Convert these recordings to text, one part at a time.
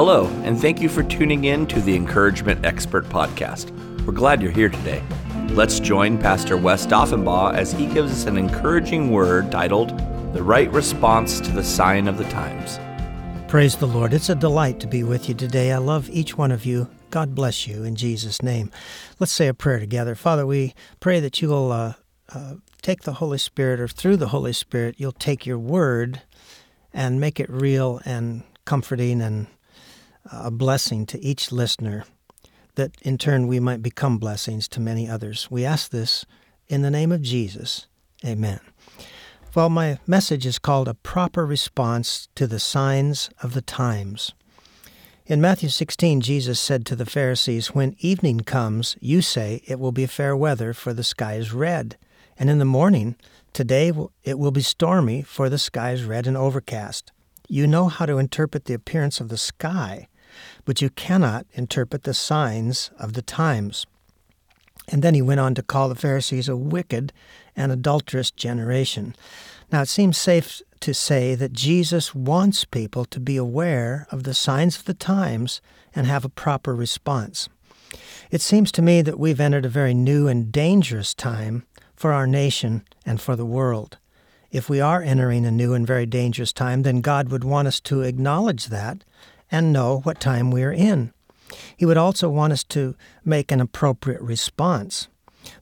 Hello, and thank you for tuning in to the Encouragement Expert Podcast. We're glad you're here today. Let's join Pastor Wes Daughenbaugh as he gives us an encouraging word titled The Right Response to the Sign of the Times. Praise the Lord. It's a delight to be with you today. I love each one of you. God bless you in Jesus' name. Let's say a prayer together. Father, we pray that you will uh, uh, take the Holy Spirit, or through the Holy Spirit, you'll take your word and make it real and comforting and a blessing to each listener, that in turn we might become blessings to many others. We ask this in the name of Jesus. Amen. Well, my message is called A Proper Response to the Signs of the Times. In Matthew 16, Jesus said to the Pharisees, When evening comes, you say, It will be fair weather, for the sky is red. And in the morning, Today it will be stormy, for the sky is red and overcast. You know how to interpret the appearance of the sky, but you cannot interpret the signs of the times. And then he went on to call the Pharisees a wicked and adulterous generation. Now it seems safe to say that Jesus wants people to be aware of the signs of the times and have a proper response. It seems to me that we've entered a very new and dangerous time for our nation and for the world. If we are entering a new and very dangerous time, then God would want us to acknowledge that and know what time we are in. He would also want us to make an appropriate response.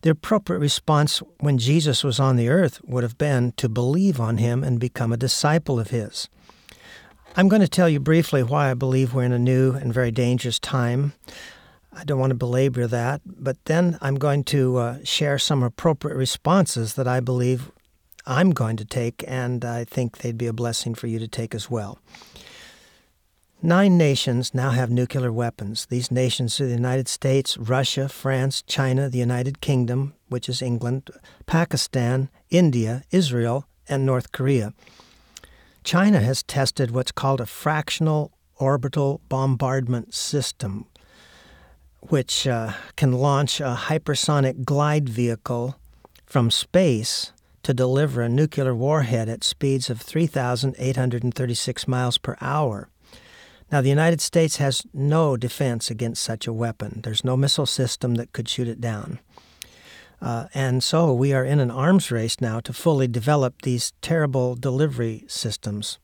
The appropriate response when Jesus was on the earth would have been to believe on him and become a disciple of his. I'm going to tell you briefly why I believe we're in a new and very dangerous time. I don't want to belabor that, but then I'm going to uh, share some appropriate responses that I believe I'm going to take, and I think they'd be a blessing for you to take as well. Nine nations now have nuclear weapons. These nations are the United States, Russia, France, China, the United Kingdom, which is England, Pakistan, India, Israel, and North Korea. China has tested what's called a fractional orbital bombardment system, which uh, can launch a hypersonic glide vehicle from space to deliver a nuclear warhead at speeds of 3,836 miles per hour. Now, the United States has no defense against such a weapon. There's no missile system that could shoot it down. Uh, and so we are in an arms race now to fully develop these terrible delivery systems.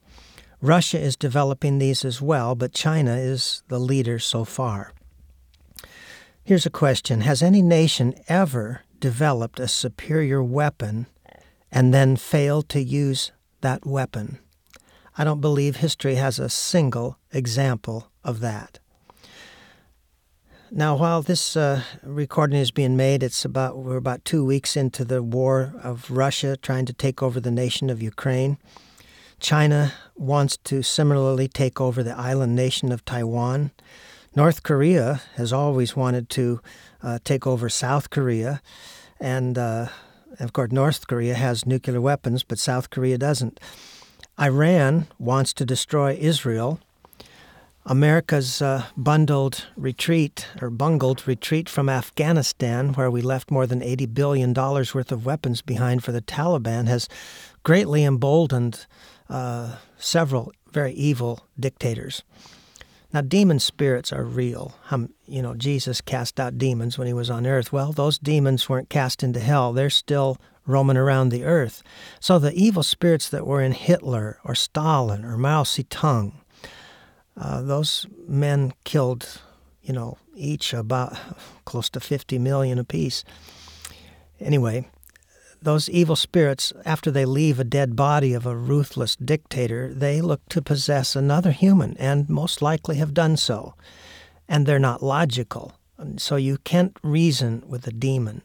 Russia is developing these as well, but China is the leader so far. Here's a question Has any nation ever developed a superior weapon and then failed to use that weapon? I don't believe history has a single example of that. Now, while this uh, recording is being made, it's about we're about two weeks into the war of Russia trying to take over the nation of Ukraine. China wants to similarly take over the island nation of Taiwan. North Korea has always wanted to uh, take over South Korea, and uh, of course, North Korea has nuclear weapons, but South Korea doesn't. Iran wants to destroy Israel. America's uh, bundled retreat or bungled retreat from Afghanistan, where we left more than $80 billion worth of weapons behind for the Taliban, has greatly emboldened uh, several very evil dictators. Now, demon spirits are real. Um, you know, Jesus cast out demons when he was on earth. Well, those demons weren't cast into hell, they're still roaming around the earth. So the evil spirits that were in Hitler or Stalin or Mao Zedong, uh, those men killed, you know, each about close to 50 million apiece. Anyway, those evil spirits, after they leave a dead body of a ruthless dictator, they look to possess another human and most likely have done so. And they're not logical. So you can't reason with a demon.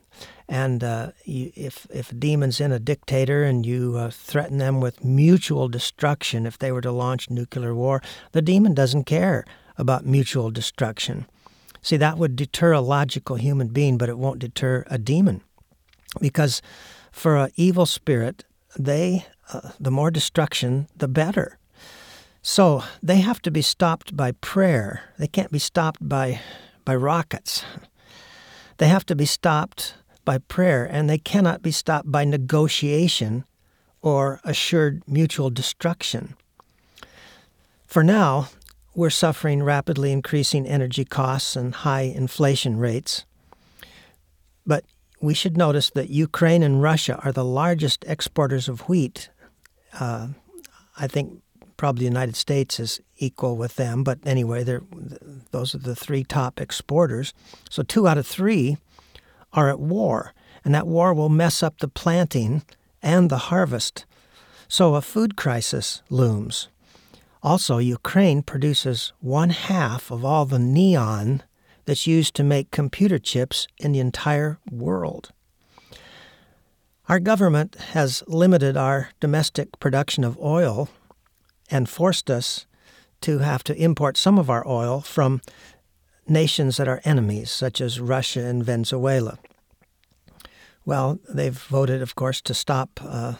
And uh, you, if, if a demon's in a dictator and you uh, threaten them with mutual destruction if they were to launch nuclear war, the demon doesn't care about mutual destruction. See, that would deter a logical human being, but it won't deter a demon. Because for an evil spirit, they uh, the more destruction, the better. So they have to be stopped by prayer. They can't be stopped by by rockets. They have to be stopped by prayer, and they cannot be stopped by negotiation or assured mutual destruction. For now, we're suffering rapidly increasing energy costs and high inflation rates. But we should notice that Ukraine and Russia are the largest exporters of wheat. Uh, I think probably the United States is equal with them, but anyway, those are the three top exporters. So two out of three are at war, and that war will mess up the planting and the harvest. So a food crisis looms. Also, Ukraine produces one half of all the neon that's used to make computer chips in the entire world. Our government has limited our domestic production of oil and forced us to have to import some of our oil from nations that are enemies, such as Russia and Venezuela. Well, they've voted, of course, to stop uh,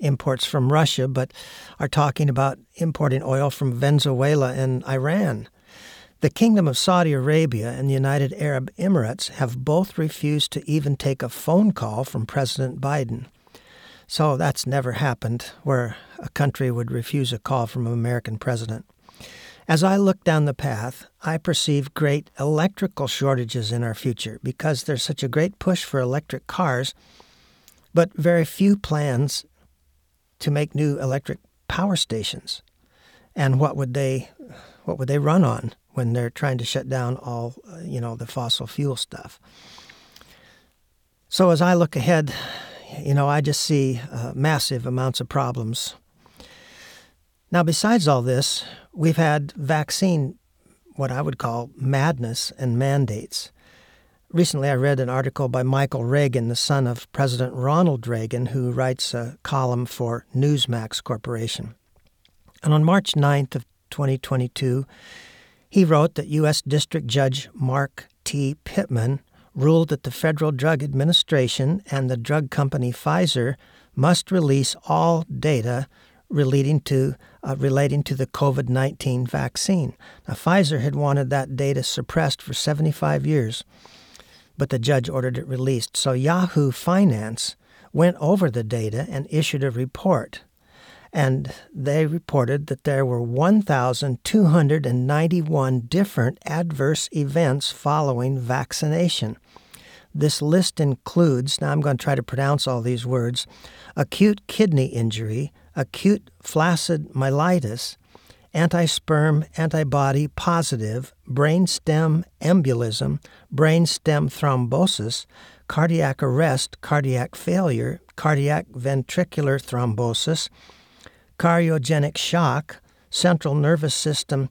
imports from Russia, but are talking about importing oil from Venezuela and Iran. The Kingdom of Saudi Arabia and the United Arab Emirates have both refused to even take a phone call from President Biden. So that's never happened where a country would refuse a call from an American president. As I look down the path, I perceive great electrical shortages in our future because there's such a great push for electric cars, but very few plans to make new electric power stations. And what would they what would they run on? when they're trying to shut down all, you know, the fossil fuel stuff. So as I look ahead, you know, I just see uh, massive amounts of problems. Now, besides all this, we've had vaccine, what I would call madness and mandates. Recently, I read an article by Michael Reagan, the son of President Ronald Reagan, who writes a column for Newsmax Corporation. And on March 9th of 2022, he wrote that U.S. District Judge Mark T. Pittman ruled that the Federal Drug Administration and the drug company Pfizer must release all data relating to uh, relating to the COVID-19 vaccine. Now, Pfizer had wanted that data suppressed for 75 years, but the judge ordered it released. So Yahoo Finance went over the data and issued a report and they reported that there were 1,291 different adverse events following vaccination. This list includes, now I'm going to try to pronounce all these words acute kidney injury, acute flaccid myelitis, anti-sperm antibody positive, brainstem embolism, brainstem thrombosis, cardiac arrest, cardiac failure, cardiac ventricular thrombosis, cardiogenic shock, central nervous system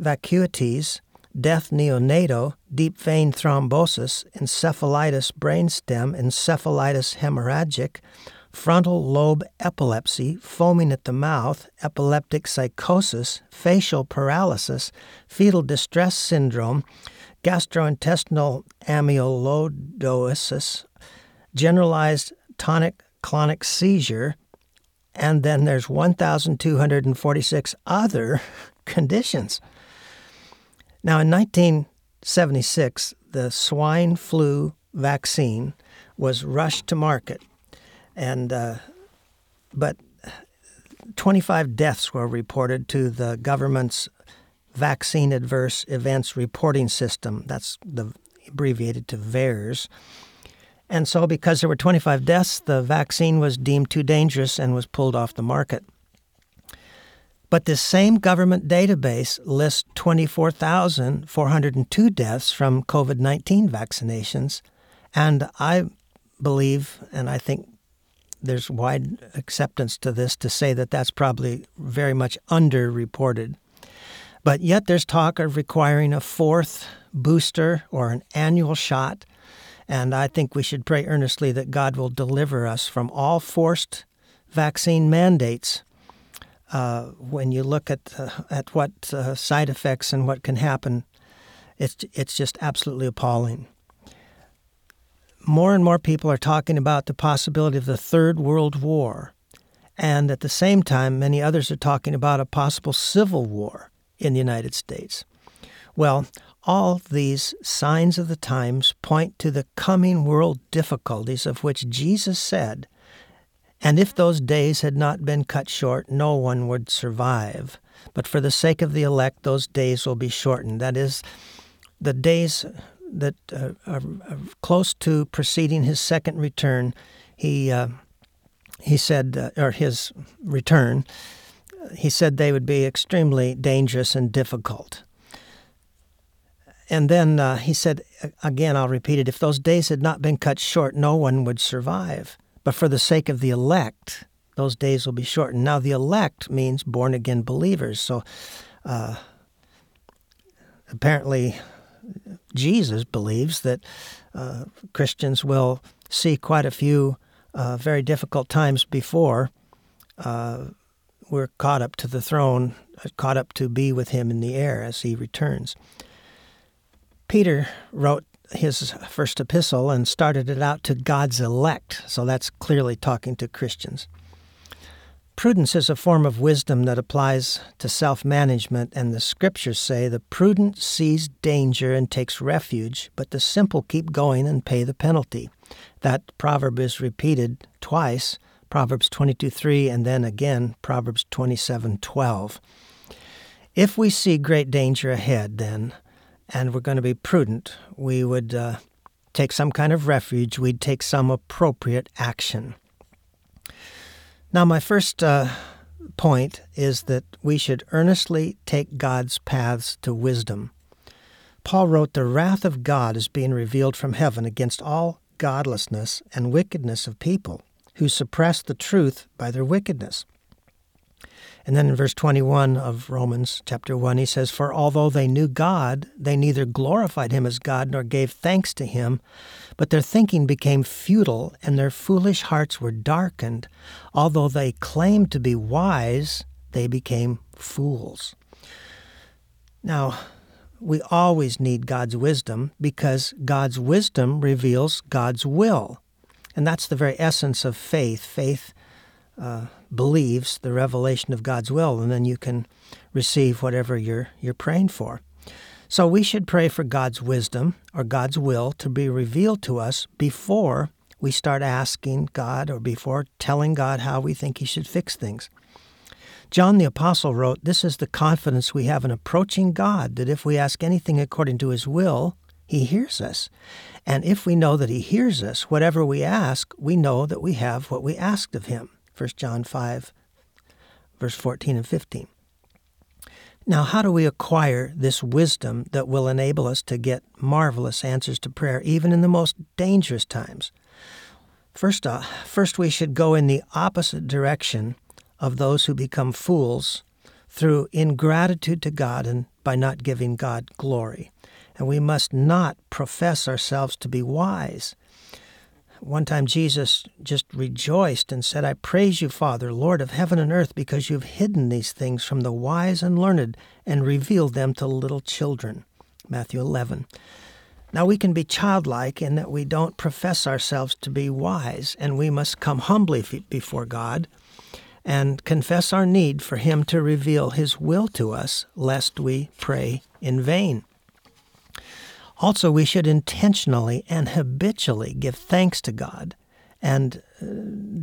vasculitis, death neonatal, deep vein thrombosis, encephalitis brainstem, encephalitis hemorrhagic, frontal lobe epilepsy, foaming at the mouth, epileptic psychosis, facial paralysis, fetal distress syndrome, gastrointestinal amyloidosis, generalized tonic clonic seizure, and then there's 1,246 other conditions. Now, in 1976, the swine flu vaccine was rushed to market, and uh, but 25 deaths were reported to the government's vaccine adverse events reporting system. That's the abbreviated to VAERS. And so, because there were 25 deaths, the vaccine was deemed too dangerous and was pulled off the market. But this same government database lists 24,402 deaths from COVID 19 vaccinations. And I believe, and I think there's wide acceptance to this, to say that that's probably very much underreported. But yet there's talk of requiring a fourth booster or an annual shot and I think we should pray earnestly that God will deliver us from all forced vaccine mandates. Uh, when you look at uh, at what uh, side effects and what can happen, it's it's just absolutely appalling. More and more people are talking about the possibility of the third world war, and at the same time, many others are talking about a possible civil war in the United States. Well, all these signs of the times point to the coming world difficulties of which Jesus said, And if those days had not been cut short, no one would survive. but for the sake of the elect, those days will be shortened. That is, the days that uh, are, are, close to preceding his second return, he uh, he said, uh, or his return, he said they would be extremely dangerous and difficult. And then uh, he said, again, I'll repeat it if those days had not been cut short, no one would survive. But for the sake of the elect, those days will be shortened. Now, the elect means born again believers. So uh, apparently, Jesus believes that uh, Christians will see quite a few uh, very difficult times before uh, we're caught up to the throne, uh, caught up to be with him in the air as he returns. Peter wrote his first epistle and started it out to God's elect, so that's clearly talking to Christians. Prudence is a form of wisdom that applies to self management, and the scriptures say the prudent sees danger and takes refuge, but the simple keep going and pay the penalty. That proverb is repeated twice Proverbs 22 3, and then again Proverbs 27 12. If we see great danger ahead, then, and we're going to be prudent, we would uh, take some kind of refuge, we'd take some appropriate action. Now, my first uh, point is that we should earnestly take God's paths to wisdom. Paul wrote, The wrath of God is being revealed from heaven against all godlessness and wickedness of people who suppress the truth by their wickedness. And then in verse 21 of Romans chapter 1, he says, For although they knew God, they neither glorified him as God nor gave thanks to him, but their thinking became futile and their foolish hearts were darkened. Although they claimed to be wise, they became fools. Now, we always need God's wisdom because God's wisdom reveals God's will. And that's the very essence of faith. Faith uh, believes the revelation of God's will, and then you can receive whatever you're, you're praying for. So we should pray for God's wisdom or God's will to be revealed to us before we start asking God or before telling God how we think He should fix things. John the Apostle wrote, This is the confidence we have in approaching God, that if we ask anything according to His will, He hears us. And if we know that He hears us, whatever we ask, we know that we have what we asked of Him. 1 John 5, verse 14 and 15. Now, how do we acquire this wisdom that will enable us to get marvelous answers to prayer, even in the most dangerous times? First, uh, first, we should go in the opposite direction of those who become fools through ingratitude to God and by not giving God glory. And we must not profess ourselves to be wise. One time Jesus just rejoiced and said, I praise you, Father, Lord of heaven and earth, because you've hidden these things from the wise and learned and revealed them to little children. Matthew 11. Now we can be childlike in that we don't profess ourselves to be wise, and we must come humbly before God and confess our need for Him to reveal His will to us, lest we pray in vain. Also, we should intentionally and habitually give thanks to God and uh,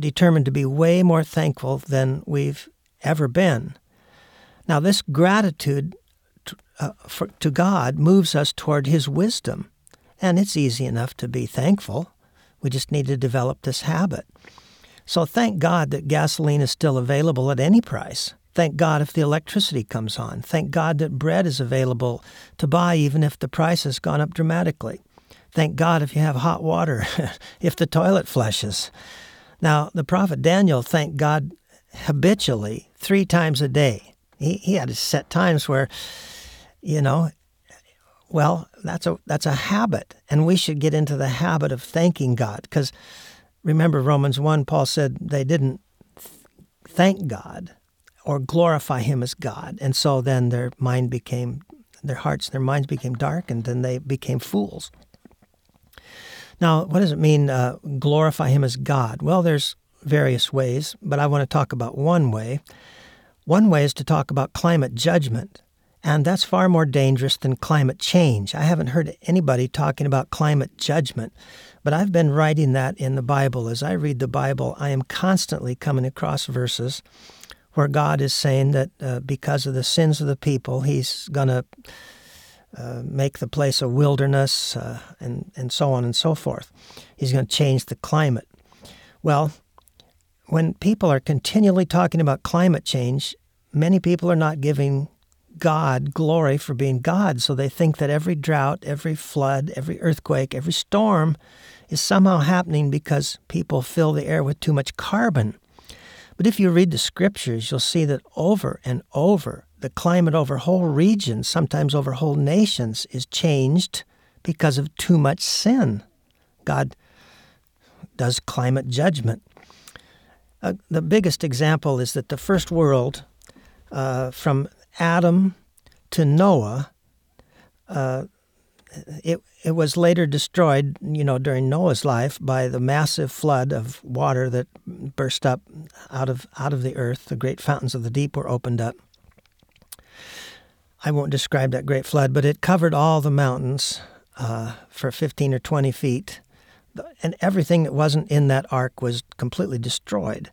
determined to be way more thankful than we've ever been. Now, this gratitude to, uh, for, to God moves us toward His wisdom, and it's easy enough to be thankful. We just need to develop this habit. So, thank God that gasoline is still available at any price. Thank God if the electricity comes on. Thank God that bread is available to buy even if the price has gone up dramatically. Thank God if you have hot water, if the toilet flushes. Now, the prophet Daniel thanked God habitually three times a day. He, he had set times where, you know, well, that's a that's a habit, and we should get into the habit of thanking God. Because remember Romans one, Paul said they didn't thank God or glorify him as God. And so then their mind became, their hearts, their minds became darkened, and they became fools. Now, what does it mean, uh, glorify him as God? Well, there's various ways, but I want to talk about one way. One way is to talk about climate judgment, and that's far more dangerous than climate change. I haven't heard anybody talking about climate judgment, but I've been writing that in the Bible. As I read the Bible, I am constantly coming across verses where God is saying that uh, because of the sins of the people, He's going to uh, make the place a wilderness uh, and, and so on and so forth. He's going to change the climate. Well, when people are continually talking about climate change, many people are not giving God glory for being God. So they think that every drought, every flood, every earthquake, every storm is somehow happening because people fill the air with too much carbon. But if you read the scriptures, you'll see that over and over, the climate over whole regions, sometimes over whole nations, is changed because of too much sin. God does climate judgment. Uh, the biggest example is that the first world, uh, from Adam to Noah, uh, it it was later destroyed, you know, during Noah's life by the massive flood of water that burst up out of out of the earth. The great fountains of the deep were opened up. I won't describe that great flood, but it covered all the mountains uh, for 15 or 20 feet, and everything that wasn't in that ark was completely destroyed.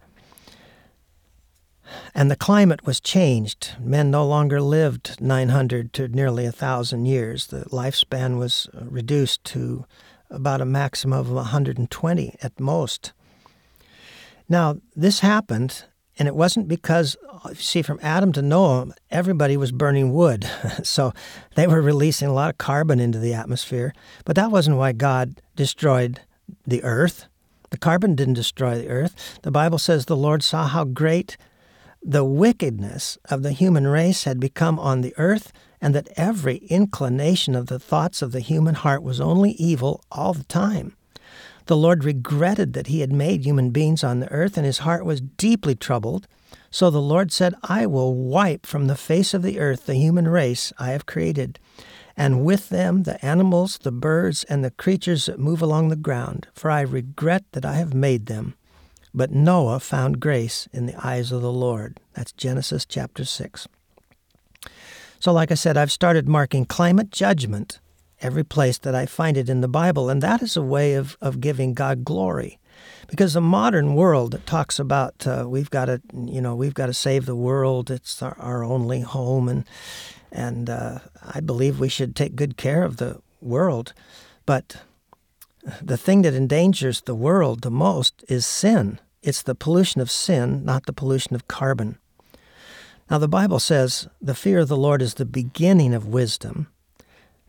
And the climate was changed. Men no longer lived 900 to nearly 1,000 years. The lifespan was uh, reduced to about a maximum of 120 at most. Now, this happened, and it wasn't because, see, from Adam to Noah, everybody was burning wood. so they were releasing a lot of carbon into the atmosphere. But that wasn't why God destroyed the earth. The carbon didn't destroy the earth. The Bible says the Lord saw how great the wickedness of the human race had become on the earth, and that every inclination of the thoughts of the human heart was only evil all the time. The Lord regretted that he had made human beings on the earth, and his heart was deeply troubled. So the Lord said, I will wipe from the face of the earth the human race I have created, and with them the animals, the birds, and the creatures that move along the ground, for I regret that I have made them. But Noah found grace in the eyes of the Lord. That's Genesis chapter 6. So, like I said, I've started marking climate judgment every place that I find it in the Bible, and that is a way of, of giving God glory. Because the modern world that talks about uh, we've got to, you know, we've got to save the world. It's our, our only home, and and uh, I believe we should take good care of the world. But the thing that endangers the world the most is sin. It's the pollution of sin, not the pollution of carbon. Now, the Bible says the fear of the Lord is the beginning of wisdom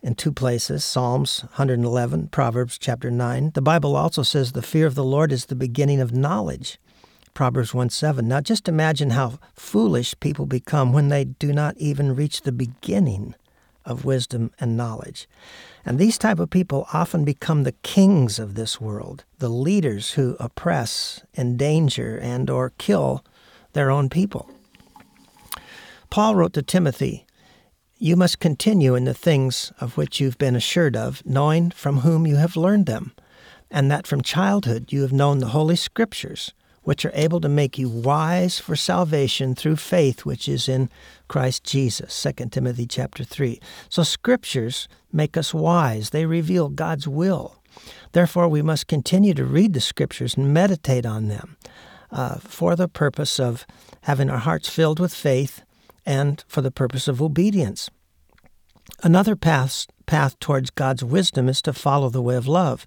in two places Psalms 111, Proverbs chapter 9. The Bible also says the fear of the Lord is the beginning of knowledge. Proverbs 1 7. Now, just imagine how foolish people become when they do not even reach the beginning of wisdom and knowledge. And these type of people often become the kings of this world, the leaders who oppress, endanger, and or kill their own people. Paul wrote to Timothy, You must continue in the things of which you've been assured of, knowing from whom you have learned them, and that from childhood you have known the Holy Scriptures, which are able to make you wise for salvation through faith which is in Christ Jesus. 2 Timothy chapter 3. So scriptures make us wise. They reveal God's will. Therefore, we must continue to read the scriptures and meditate on them uh, for the purpose of having our hearts filled with faith and for the purpose of obedience. Another path, path towards God's wisdom is to follow the way of love.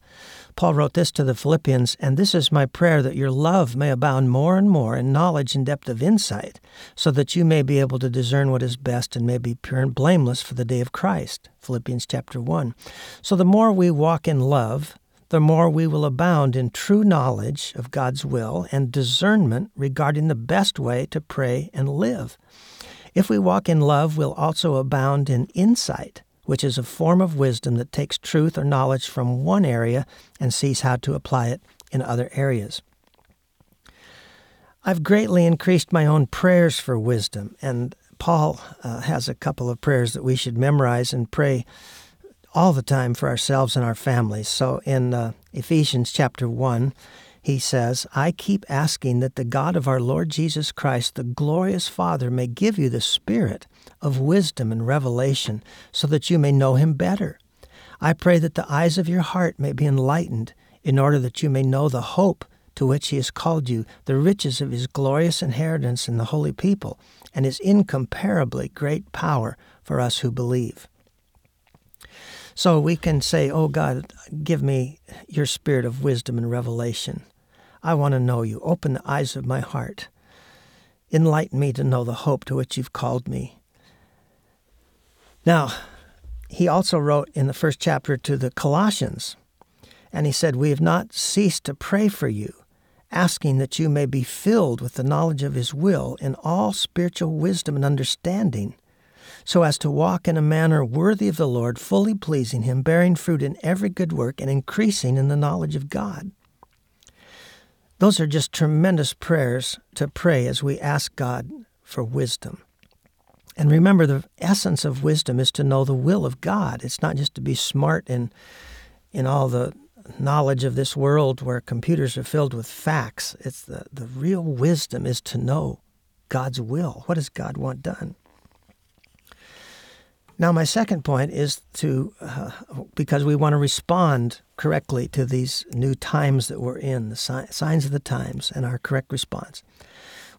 Paul wrote this to the Philippians, and this is my prayer that your love may abound more and more in knowledge and depth of insight, so that you may be able to discern what is best and may be pure and blameless for the day of Christ. Philippians chapter 1. So the more we walk in love, the more we will abound in true knowledge of God's will and discernment regarding the best way to pray and live. If we walk in love, we'll also abound in insight which is a form of wisdom that takes truth or knowledge from one area and sees how to apply it in other areas. I've greatly increased my own prayers for wisdom, and Paul uh, has a couple of prayers that we should memorize and pray all the time for ourselves and our families. So in uh, Ephesians chapter 1, he says, I keep asking that the God of our Lord Jesus Christ, the glorious Father, may give you the spirit of wisdom and revelation so that you may know him better. I pray that the eyes of your heart may be enlightened in order that you may know the hope to which he has called you, the riches of his glorious inheritance in the holy people, and his incomparably great power for us who believe. So we can say, Oh God, give me your spirit of wisdom and revelation. I want to know you. Open the eyes of my heart. Enlighten me to know the hope to which you've called me. Now, he also wrote in the first chapter to the Colossians, and he said, We have not ceased to pray for you, asking that you may be filled with the knowledge of his will in all spiritual wisdom and understanding so as to walk in a manner worthy of the Lord, fully pleasing Him, bearing fruit in every good work, and increasing in the knowledge of God. Those are just tremendous prayers to pray as we ask God for wisdom. And remember, the essence of wisdom is to know the will of God. It's not just to be smart in, in all the knowledge of this world where computers are filled with facts. It's the, the real wisdom is to know God's will. What does God want done? Now, my second point is to, uh, because we want to respond correctly to these new times that we're in, the si- signs of the times, and our correct response.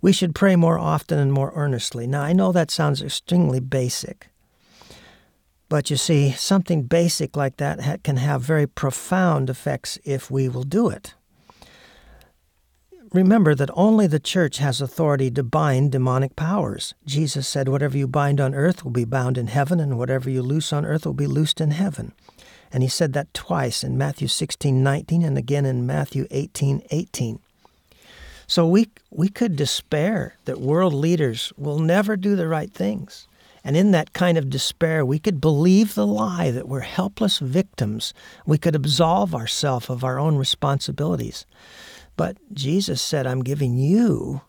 We should pray more often and more earnestly. Now, I know that sounds extremely basic, but you see, something basic like that ha- can have very profound effects if we will do it remember that only the church has authority to bind demonic powers. Jesus said, Whatever you bind on earth will be bound in heaven, and whatever you loose on earth will be loosed in heaven. And he said that twice in Matthew 16, 19, and again in Matthew 18, 18. So we, we could despair that world leaders will never do the right things. And in that kind of despair, we could believe the lie that we're helpless victims. We could absolve ourselves of our own responsibilities. But Jesus said, I'm giving you,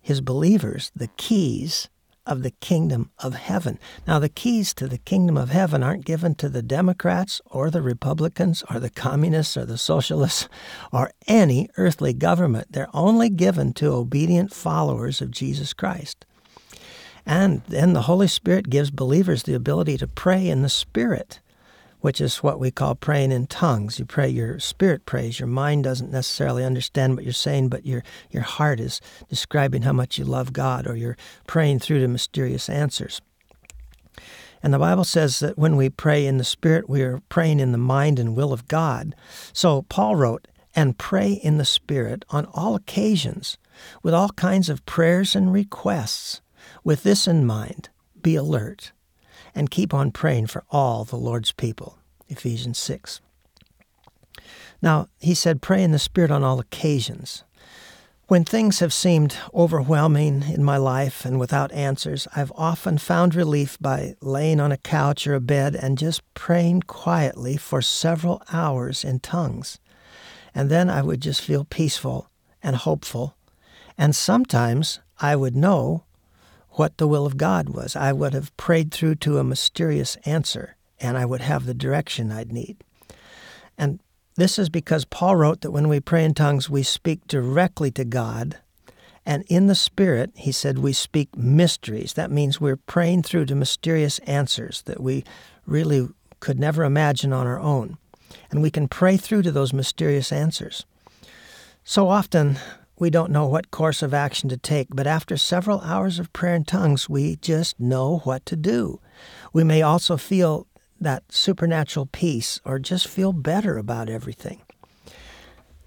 his believers, the keys of the kingdom of heaven. Now, the keys to the kingdom of heaven aren't given to the Democrats or the Republicans or the communists or the socialists or any earthly government. They're only given to obedient followers of Jesus Christ. And then the Holy Spirit gives believers the ability to pray in the Spirit which is what we call praying in tongues. You pray, your spirit prays. Your mind doesn't necessarily understand what you're saying, but your, your heart is describing how much you love God, or you're praying through the mysterious answers. And the Bible says that when we pray in the Spirit, we are praying in the mind and will of God. So Paul wrote, and pray in the Spirit on all occasions, with all kinds of prayers and requests. With this in mind, be alert and keep on praying for all the Lord's people. Ephesians 6. Now, he said, pray in the Spirit on all occasions. When things have seemed overwhelming in my life and without answers, I've often found relief by laying on a couch or a bed and just praying quietly for several hours in tongues. And then I would just feel peaceful and hopeful. And sometimes I would know what the will of God was. I would have prayed through to a mysterious answer, and I would have the direction I'd need. And this is because Paul wrote that when we pray in tongues, we speak directly to God. And in the Spirit, he said, we speak mysteries. That means we're praying through to mysterious answers that we really could never imagine on our own. And we can pray through to those mysterious answers. So often, we don't know what course of action to take, but after several hours of prayer in tongues, we just know what to do. We may also feel that supernatural peace or just feel better about everything.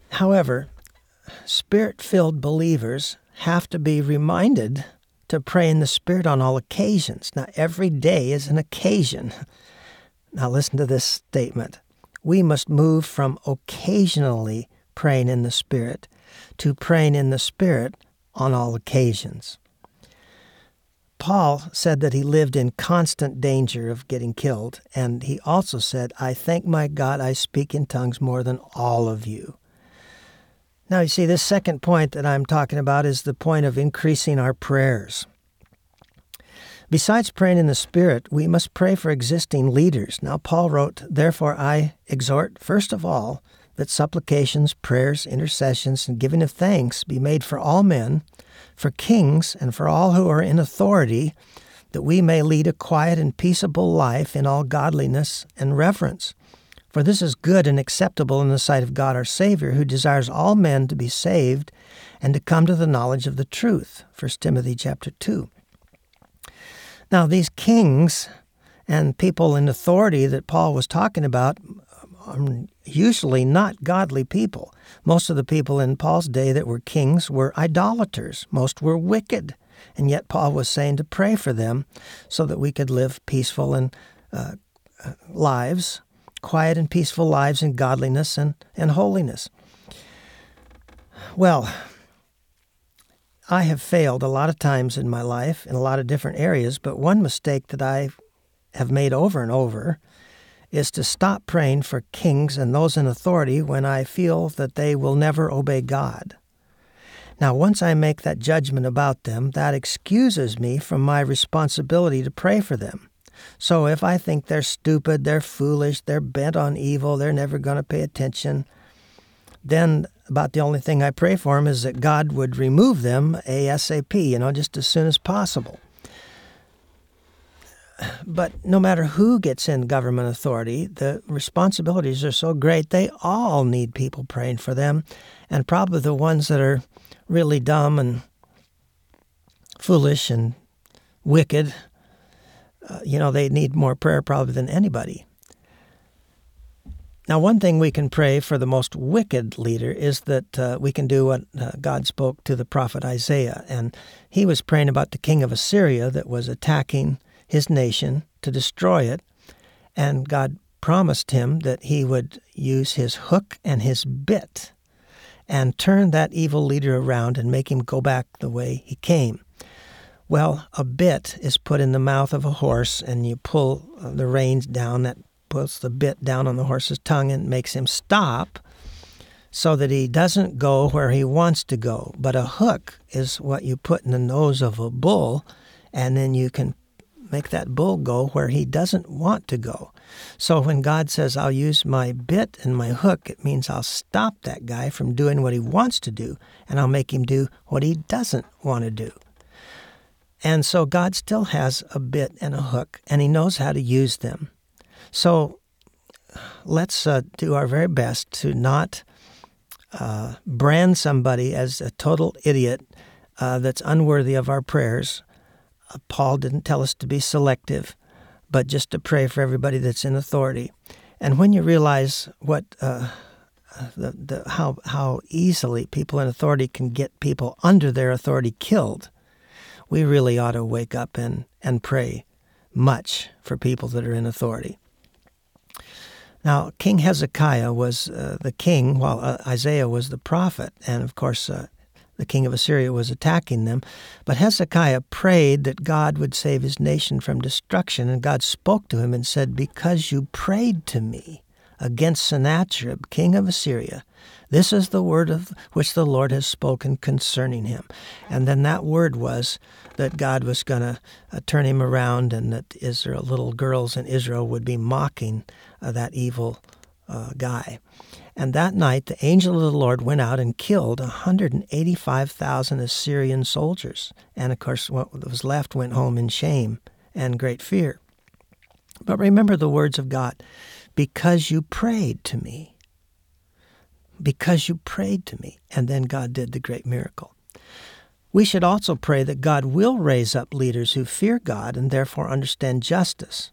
However, spirit filled believers have to be reminded to pray in the Spirit on all occasions. Now, every day is an occasion. Now, listen to this statement. We must move from occasionally praying in the Spirit to praying in the Spirit on all occasions. Paul said that he lived in constant danger of getting killed, and he also said, I thank my God I speak in tongues more than all of you. Now, you see, this second point that I'm talking about is the point of increasing our prayers. Besides praying in the Spirit, we must pray for existing leaders. Now, Paul wrote, Therefore, I exhort, first of all, that supplications, prayers, intercessions, and giving of thanks be made for all men, for kings, and for all who are in authority, that we may lead a quiet and peaceable life in all godliness and reverence. For this is good and acceptable in the sight of God our Savior, who desires all men to be saved and to come to the knowledge of the truth. 1 Timothy chapter 2. Now, these kings and people in authority that Paul was talking about usually not godly people. Most of the people in Paul's day that were kings were idolaters, most were wicked. And yet, Paul was saying to pray for them so that we could live peaceful and uh, uh lives quiet and peaceful lives in godliness and, and holiness. Well, I have failed a lot of times in my life in a lot of different areas, but one mistake that I have made over and over is to stop praying for kings and those in authority when I feel that they will never obey God. Now, once I make that judgment about them, that excuses me from my responsibility to pray for them. So if I think they're stupid, they're foolish, they're bent on evil, they're never going to pay attention, then about the only thing I pray for them is that God would remove them ASAP, you know, just as soon as possible. But no matter who gets in government authority, the responsibilities are so great, they all need people praying for them. And probably the ones that are really dumb and foolish and wicked uh, you know, they need more prayer probably than anybody. Now, one thing we can pray for the most wicked leader is that uh, we can do what uh, God spoke to the prophet Isaiah. And he was praying about the king of Assyria that was attacking his nation to destroy it. And God promised him that he would use his hook and his bit and turn that evil leader around and make him go back the way he came. Well, a bit is put in the mouth of a horse, and you pull the reins down. That puts the bit down on the horse's tongue and makes him stop so that he doesn't go where he wants to go. But a hook is what you put in the nose of a bull, and then you can make that bull go where he doesn't want to go. So when God says, I'll use my bit and my hook, it means I'll stop that guy from doing what he wants to do, and I'll make him do what he doesn't want to do. And so God still has a bit and a hook, and He knows how to use them. So let's uh, do our very best to not uh, brand somebody as a total idiot uh, that's unworthy of our prayers. Paul didn't tell us to be selective, but just to pray for everybody that's in authority. And when you realize what uh, the, the, how how easily people in authority can get people under their authority killed, we really ought to wake up and, and pray much for people that are in authority. Now, King Hezekiah was uh, the king while uh, Isaiah was the prophet, and of course, uh, the king of Assyria was attacking them. But Hezekiah prayed that God would save his nation from destruction, and God spoke to him and said, Because you prayed to me against Sennacherib, king of Assyria, this is the word of which the Lord has spoken concerning him. And then that word was that God was going to uh, turn him around and that Israel, little girls in Israel would be mocking uh, that evil uh, guy. And that night, the angel of the Lord went out and killed 185,000 Assyrian soldiers. And of course, what was left went home in shame and great fear. But remember the words of God because you prayed to me because you prayed to me. And then God did the great miracle. We should also pray that God will raise up leaders who fear God and therefore understand justice.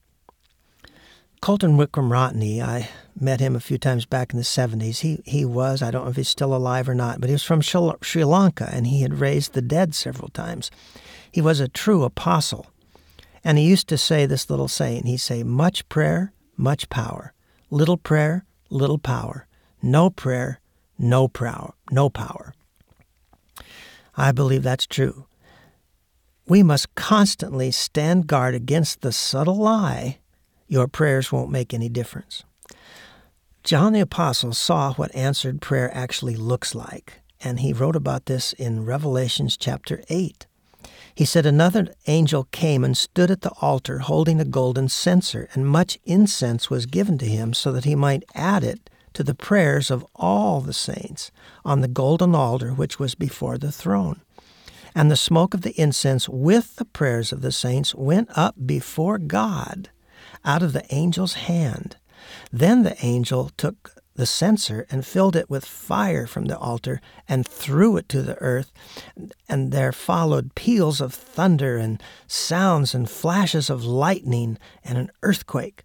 Colton Wickramaratne, I met him a few times back in the 70s. He, he was, I don't know if he's still alive or not, but he was from Sri Lanka and he had raised the dead several times. He was a true apostle. And he used to say this little saying he'd say, Much prayer, much power. Little prayer, little power. No prayer, no power, no power. I believe that's true. We must constantly stand guard against the subtle lie your prayers won't make any difference. John the Apostle saw what answered prayer actually looks like, and he wrote about this in Revelations chapter 8. He said, Another angel came and stood at the altar holding a golden censer, and much incense was given to him so that he might add it to the prayers of all the saints on the golden altar which was before the throne. And the smoke of the incense with the prayers of the saints went up before God out of the angel's hand. Then the angel took the censer and filled it with fire from the altar and threw it to the earth. And there followed peals of thunder and sounds and flashes of lightning and an earthquake.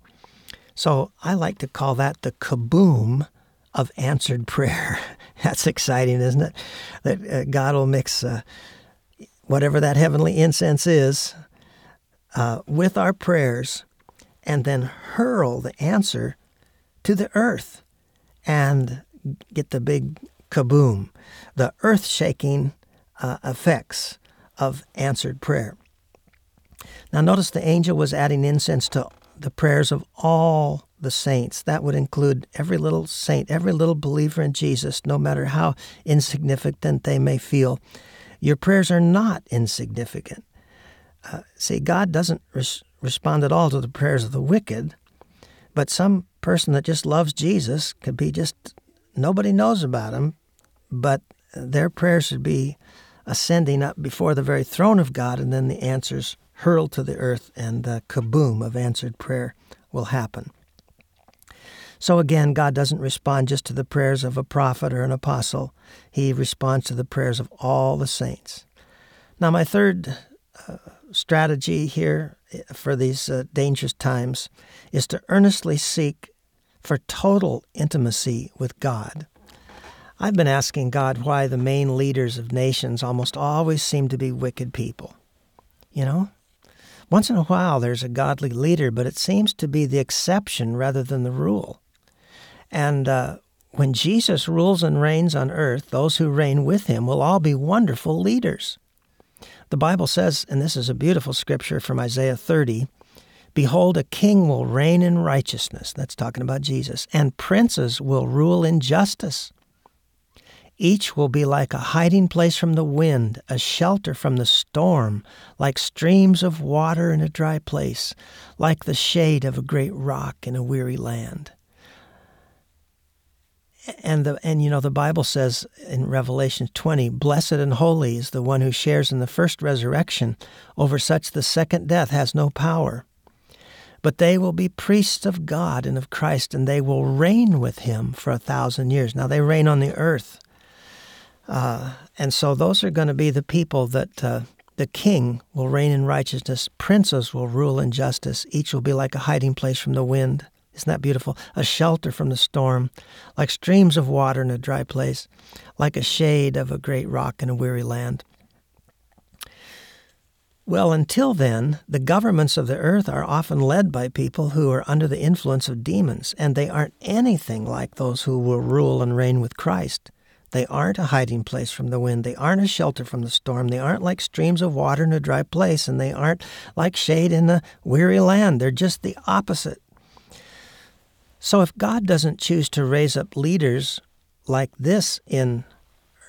So I like to call that the kaboom of answered prayer. That's exciting, isn't it? That uh, God will mix uh, whatever that heavenly incense is uh, with our prayers and then hurl the answer to the earth and get the big kaboom, the earth shaking uh, effects of answered prayer. Now, notice the angel was adding incense to the prayers of all the saints. That would include every little saint, every little believer in Jesus, no matter how insignificant they may feel. Your prayers are not insignificant. Uh, see, God doesn't res- respond at all to the prayers of the wicked, but some person that just loves Jesus could be just nobody knows about him, but their prayers should be ascending up before the very throne of God, and then the answers hurled to the earth, and the kaboom of answered prayer will happen. So again, God doesn't respond just to the prayers of a prophet or an apostle, He responds to the prayers of all the saints. Now, my third uh, strategy here for these uh, dangerous times is to earnestly seek for total intimacy with God. I've been asking God why the main leaders of nations almost always seem to be wicked people. You know? Once in a while there's a godly leader, but it seems to be the exception rather than the rule. And uh, when Jesus rules and reigns on earth, those who reign with him will all be wonderful leaders. The Bible says, and this is a beautiful scripture from Isaiah 30 Behold, a king will reign in righteousness. That's talking about Jesus. And princes will rule in justice. Each will be like a hiding place from the wind, a shelter from the storm, like streams of water in a dry place, like the shade of a great rock in a weary land. And the and you know the Bible says in Revelation 20, blessed and holy is the one who shares in the first resurrection. Over such the second death has no power. But they will be priests of God and of Christ, and they will reign with him for a thousand years. Now, they reign on the earth. Uh, and so those are going to be the people that uh, the king will reign in righteousness, princes will rule in justice. Each will be like a hiding place from the wind. Isn't that beautiful? A shelter from the storm, like streams of water in a dry place, like a shade of a great rock in a weary land. Well, until then, the governments of the earth are often led by people who are under the influence of demons, and they aren't anything like those who will rule and reign with Christ. They aren't a hiding place from the wind. They aren't a shelter from the storm. They aren't like streams of water in a dry place, and they aren't like shade in a weary land. They're just the opposite. So if God doesn't choose to raise up leaders like this in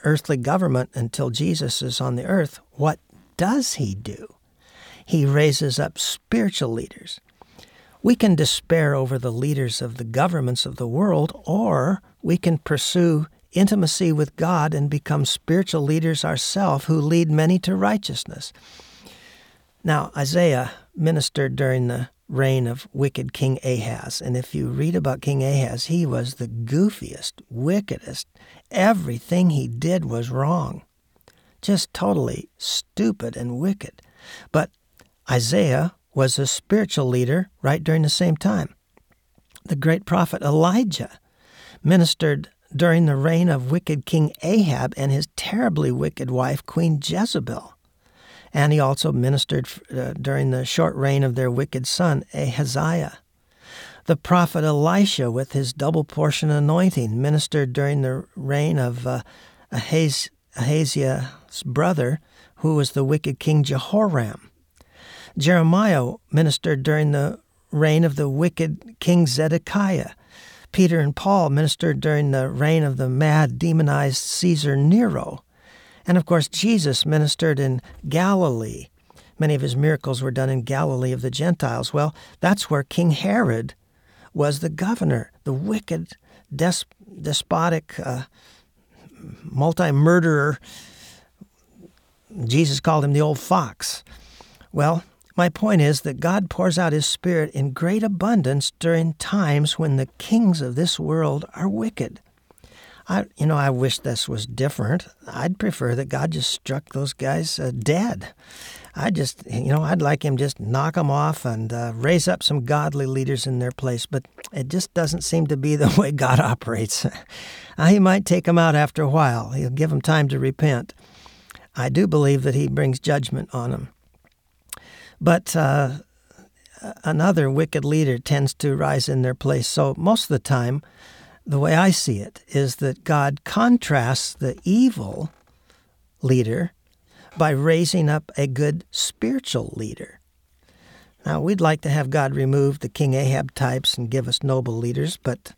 earthly government until Jesus is on the earth, what does he do? He raises up spiritual leaders. We can despair over the leaders of the governments of the world, or we can pursue intimacy with God and become spiritual leaders ourselves who lead many to righteousness. Now, Isaiah ministered during the reign of wicked King Ahaz. And if you read about King Ahaz, he was the goofiest, wickedest. Everything he did was wrong just totally stupid and wicked. But Isaiah was a spiritual leader right during the same time. The great prophet Elijah ministered during the reign of wicked King Ahab and his terribly wicked wife, Queen Jezebel. And he also ministered uh, during the short reign of their wicked son, Ahaziah. The prophet Elisha, with his double portion anointing, ministered during the reign of uh, Ahaz- Ahaziah's brother, who was the wicked king Jehoram. Jeremiah ministered during the reign of the wicked king Zedekiah. Peter and Paul ministered during the reign of the mad, demonized Caesar Nero. And of course, Jesus ministered in Galilee. Many of his miracles were done in Galilee of the Gentiles. Well, that's where King Herod was the governor, the wicked, des- despotic uh, multi murderer. Jesus called him the old fox. Well, My point is that God pours out His Spirit in great abundance during times when the kings of this world are wicked. I, you know, I wish this was different. I'd prefer that God just struck those guys uh, dead. I just, you know, I'd like Him just knock them off and uh, raise up some godly leaders in their place. But it just doesn't seem to be the way God operates. uh, he might take them out after a while. He'll give them time to repent. I do believe that He brings judgment on them. But uh, another wicked leader tends to rise in their place. So most of the time, the way I see it is that God contrasts the evil leader by raising up a good spiritual leader. Now, we'd like to have God remove the King Ahab types and give us noble leaders, but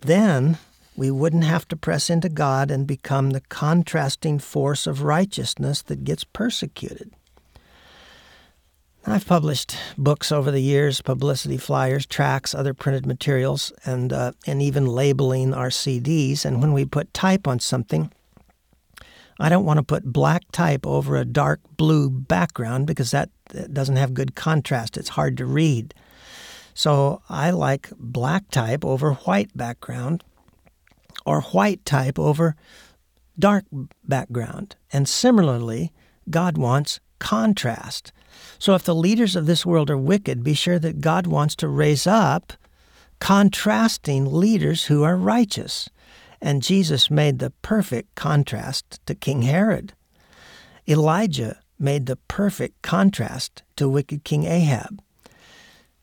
then we wouldn't have to press into God and become the contrasting force of righteousness that gets persecuted. I've published books over the years, publicity flyers, tracts, other printed materials, and uh, and even labeling our CDs. And when we put type on something, I don't want to put black type over a dark blue background because that doesn't have good contrast. It's hard to read. So I like black type over white background, or white type over dark background. And similarly, God wants contrast. So if the leaders of this world are wicked, be sure that God wants to raise up contrasting leaders who are righteous. And Jesus made the perfect contrast to King Herod. Elijah made the perfect contrast to wicked King Ahab.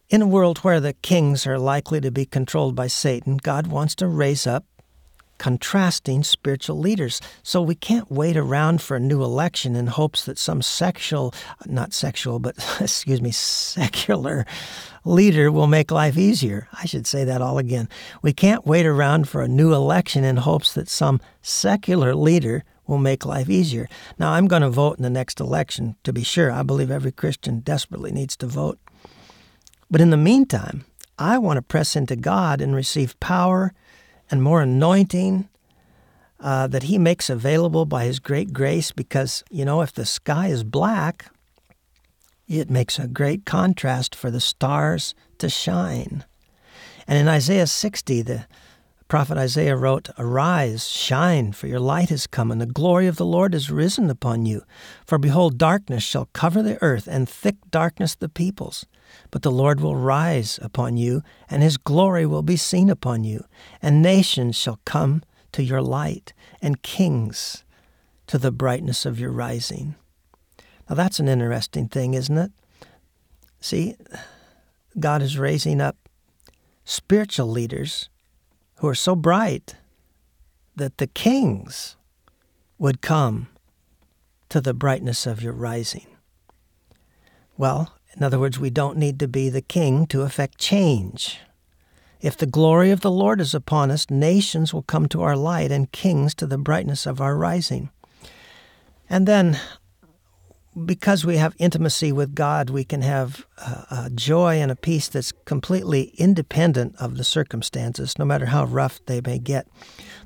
In a world where the kings are likely to be controlled by Satan, God wants to raise up contrasting spiritual leaders. So we can't wait around for a new election in hopes that some sexual, not sexual, but excuse me, secular leader will make life easier. I should say that all again. We can't wait around for a new election in hopes that some secular leader will make life easier. Now, I'm going to vote in the next election, to be sure. I believe every Christian desperately needs to vote. But in the meantime, I want to press into God and receive power and more anointing uh, that He makes available by His great grace. Because, you know, if the sky is black, it makes a great contrast for the stars to shine. And in Isaiah 60, the prophet Isaiah wrote, Arise, shine, for your light has come, and the glory of the Lord is risen upon you. For behold, darkness shall cover the earth, and thick darkness the peoples. But the Lord will rise upon you, and his glory will be seen upon you, and nations shall come to your light, and kings to the brightness of your rising. Now that's an interesting thing, isn't it? See, God is raising up spiritual leaders who are so bright that the kings would come to the brightness of your rising. Well, in other words, we don't need to be the king to effect change. If the glory of the Lord is upon us, nations will come to our light and kings to the brightness of our rising. And then, because we have intimacy with God, we can have a, a, joy and a peace that's completely independent of the circumstances, no matter how rough they may get.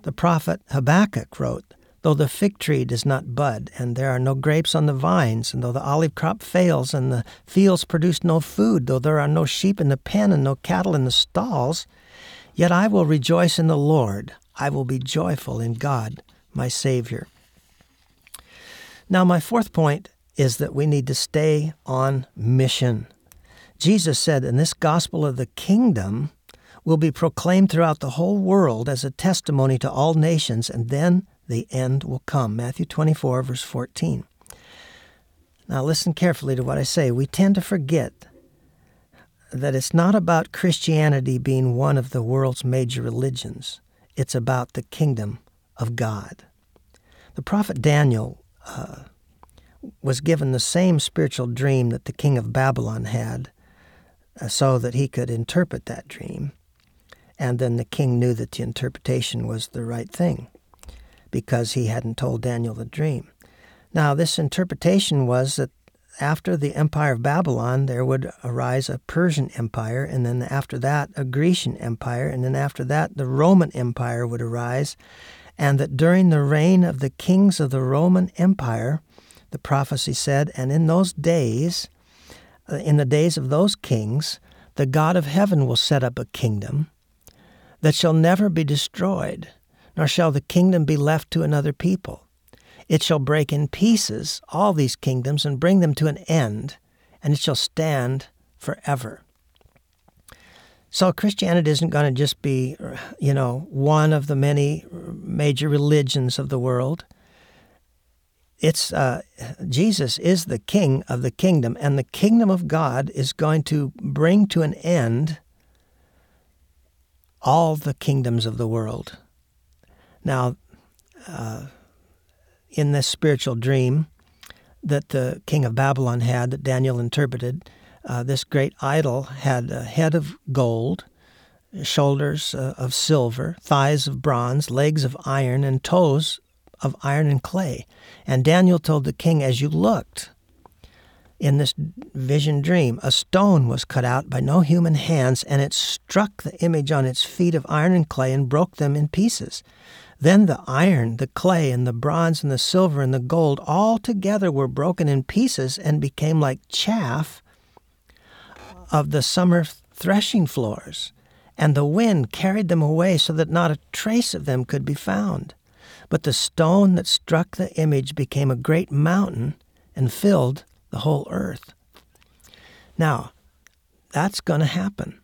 The prophet Habakkuk wrote, Though the fig tree does not bud, and there are no grapes on the vines, and though the olive crop fails, and the fields produce no food, though there are no sheep in the pen and no cattle in the stalls, yet I will rejoice in the Lord. I will be joyful in God, my Savior. Now, my fourth point is that we need to stay on mission. Jesus said, in this gospel of the kingdom will be proclaimed throughout the whole world as a testimony to all nations, and then the end will come. Matthew 24, verse 14. Now, listen carefully to what I say. We tend to forget that it's not about Christianity being one of the world's major religions, it's about the kingdom of God. The prophet Daniel uh, was given the same spiritual dream that the king of Babylon had, uh, so that he could interpret that dream. And then the king knew that the interpretation was the right thing because he hadn't told Daniel the dream. Now, this interpretation was that after the empire of Babylon, there would arise a Persian empire, and then after that, a Grecian empire, and then after that, the Roman empire would arise, and that during the reign of the kings of the Roman empire, the prophecy said, and in those days, uh, in the days of those kings, the God of heaven will set up a kingdom that shall never be destroyed, nor shall the kingdom be left to another people. It shall break in pieces all these kingdoms and bring them to an end, and it shall stand forever. So Christianity isn't going to just be, you know, one of the many major religions of the world. It's uh, Jesus is the King of the kingdom, and the kingdom of God is going to bring to an end all the kingdoms of the world. Now, uh, in this spiritual dream that the king of Babylon had, that Daniel interpreted, uh, this great idol had a head of gold, shoulders uh, of silver, thighs of bronze, legs of iron, and toes of iron and clay. And Daniel told the king, As you looked in this vision dream, a stone was cut out by no human hands, and it struck the image on its feet of iron and clay and broke them in pieces. Then the iron, the clay, and the bronze, and the silver, and the gold all together were broken in pieces and became like chaff of the summer threshing floors, and the wind carried them away so that not a trace of them could be found. But the stone that struck the image became a great mountain and filled the whole earth. Now, that's going to happen.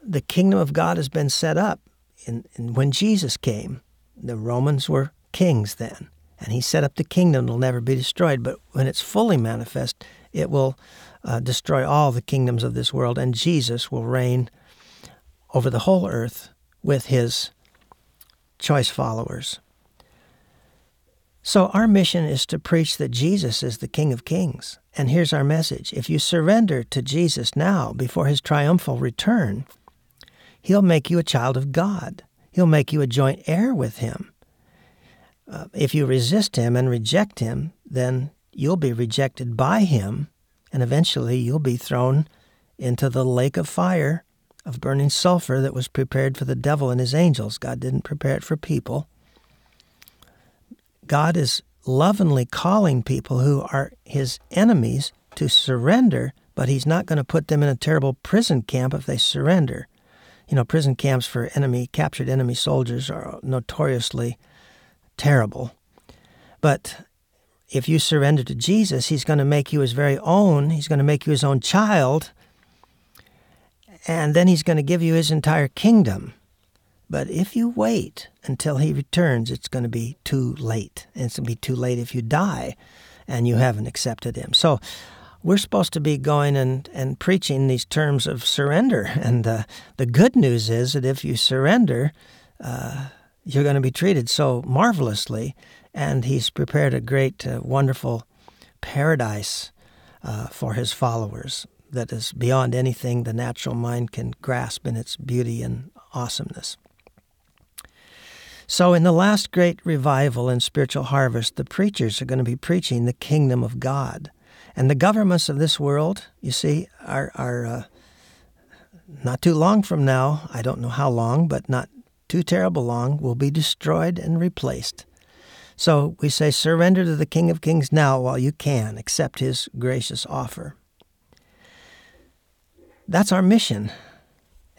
The kingdom of God has been set up. In, in, when Jesus came, the Romans were kings then, and he set up the kingdom that will never be destroyed. But when it's fully manifest, it will uh, destroy all the kingdoms of this world, and Jesus will reign over the whole earth with his choice followers. So, our mission is to preach that Jesus is the King of Kings. And here's our message if you surrender to Jesus now before his triumphal return, he'll make you a child of God, he'll make you a joint heir with him. Uh, if you resist him and reject him, then you'll be rejected by him and eventually you'll be thrown into the lake of fire of burning sulfur that was prepared for the devil and his angels. God didn't prepare it for people. God is lovingly calling people who are his enemies to surrender, but he's not going to put them in a terrible prison camp if they surrender. You know, prison camps for enemy captured enemy soldiers are notoriously terrible. But if you surrender to Jesus, He's going to make you His very own. He's going to make you His own child. And then He's going to give you His entire kingdom. But if you wait until He returns, it's going to be too late. And it's going to be too late if you die and you haven't accepted Him. So we're supposed to be going and, and preaching these terms of surrender. And uh, the good news is that if you surrender, uh, you're going to be treated so marvelously and he's prepared a great, uh, wonderful paradise uh, for his followers that is beyond anything the natural mind can grasp in its beauty and awesomeness. So, in the last great revival and spiritual harvest, the preachers are going to be preaching the kingdom of God. And the governments of this world, you see, are, are uh, not too long from now, I don't know how long, but not too terrible long, will be destroyed and replaced so we say, surrender to the King of Kings now while you can. Accept his gracious offer. That's our mission,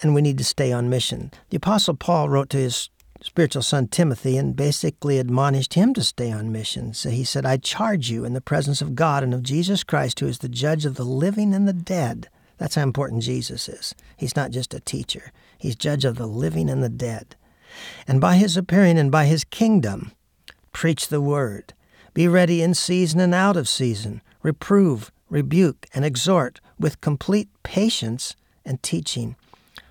and we need to stay on mission. The Apostle Paul wrote to his spiritual son Timothy and basically admonished him to stay on mission. So he said, I charge you in the presence of God and of Jesus Christ, who is the judge of the living and the dead. That's how important Jesus is. He's not just a teacher, he's judge of the living and the dead. And by his appearing and by his kingdom, Preach the word. Be ready in season and out of season. Reprove, rebuke, and exhort with complete patience and teaching.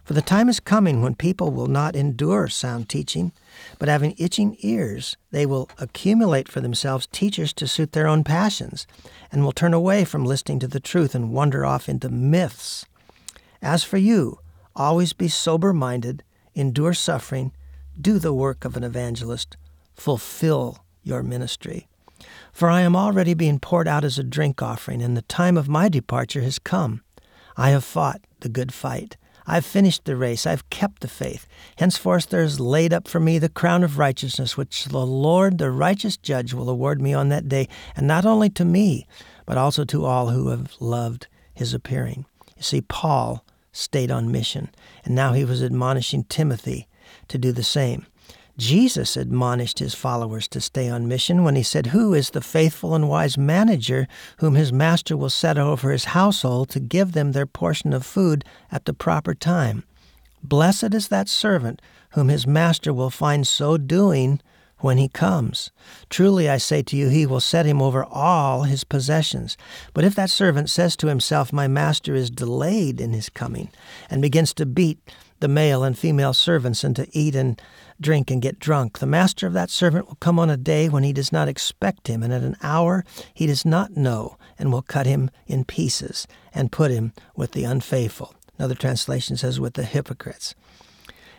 For the time is coming when people will not endure sound teaching, but having itching ears, they will accumulate for themselves teachers to suit their own passions, and will turn away from listening to the truth and wander off into myths. As for you, always be sober minded, endure suffering, do the work of an evangelist fulfill your ministry. For I am already being poured out as a drink offering, and the time of my departure has come. I have fought the good fight. I have finished the race. I have kept the faith. Henceforth there is laid up for me the crown of righteousness, which the Lord, the righteous judge, will award me on that day, and not only to me, but also to all who have loved his appearing. You see, Paul stayed on mission, and now he was admonishing Timothy to do the same. Jesus admonished his followers to stay on mission when he said, Who is the faithful and wise manager whom his master will set over his household to give them their portion of food at the proper time? Blessed is that servant whom his master will find so doing when he comes. Truly I say to you, he will set him over all his possessions. But if that servant says to himself, My master is delayed in his coming, and begins to beat the male and female servants, and to eat and drink and get drunk, the master of that servant will come on a day when he does not expect him, and at an hour he does not know, and will cut him in pieces, and put him with the unfaithful. Another translation says, with the hypocrites.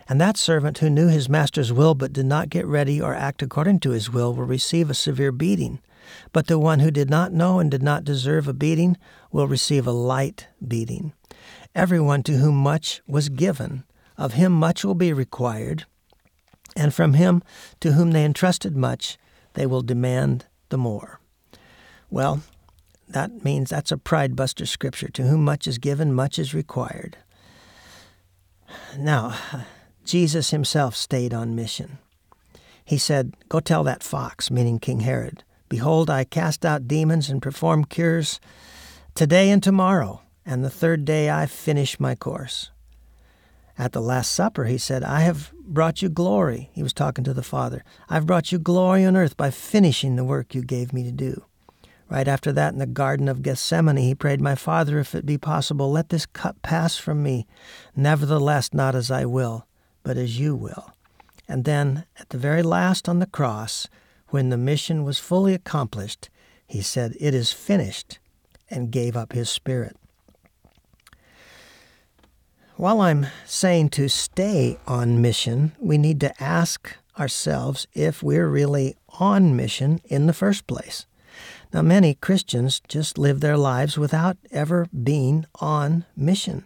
And that servant who knew his master's will but did not get ready or act according to his will will receive a severe beating. But the one who did not know and did not deserve a beating will receive a light beating. Everyone to whom much was given, of him much will be required, and from him to whom they entrusted much, they will demand the more. Well, that means that's a pride buster scripture. To whom much is given, much is required. Now, Jesus himself stayed on mission. He said, Go tell that fox, meaning King Herod, Behold, I cast out demons and perform cures today and tomorrow, and the third day I finish my course. At the Last Supper, he said, I have brought you glory. He was talking to the Father. I've brought you glory on earth by finishing the work you gave me to do. Right after that, in the Garden of Gethsemane, he prayed, My Father, if it be possible, let this cup pass from me. Nevertheless, not as I will, but as you will. And then, at the very last on the cross, when the mission was fully accomplished, he said, It is finished, and gave up his spirit. While I'm saying to stay on mission, we need to ask ourselves if we're really on mission in the first place. Now, many Christians just live their lives without ever being on mission.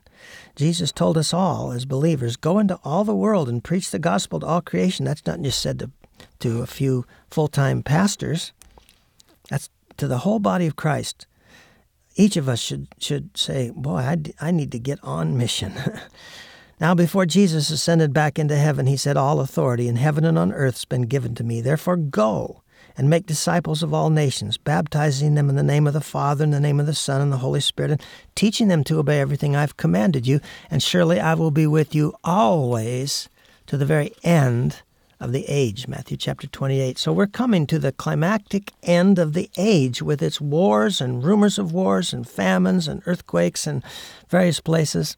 Jesus told us all as believers go into all the world and preach the gospel to all creation. That's not just said to, to a few full time pastors, that's to the whole body of Christ. Each of us should, should say, Boy, I, I need to get on mission. now, before Jesus ascended back into heaven, he said, All authority in heaven and on earth has been given to me. Therefore, go and make disciples of all nations, baptizing them in the name of the Father, in the name of the Son, and the Holy Spirit, and teaching them to obey everything I've commanded you. And surely I will be with you always to the very end of the age. Matthew chapter 28. So we're coming to the climactic end of the age with its wars and rumors of wars and famines and earthquakes in various places.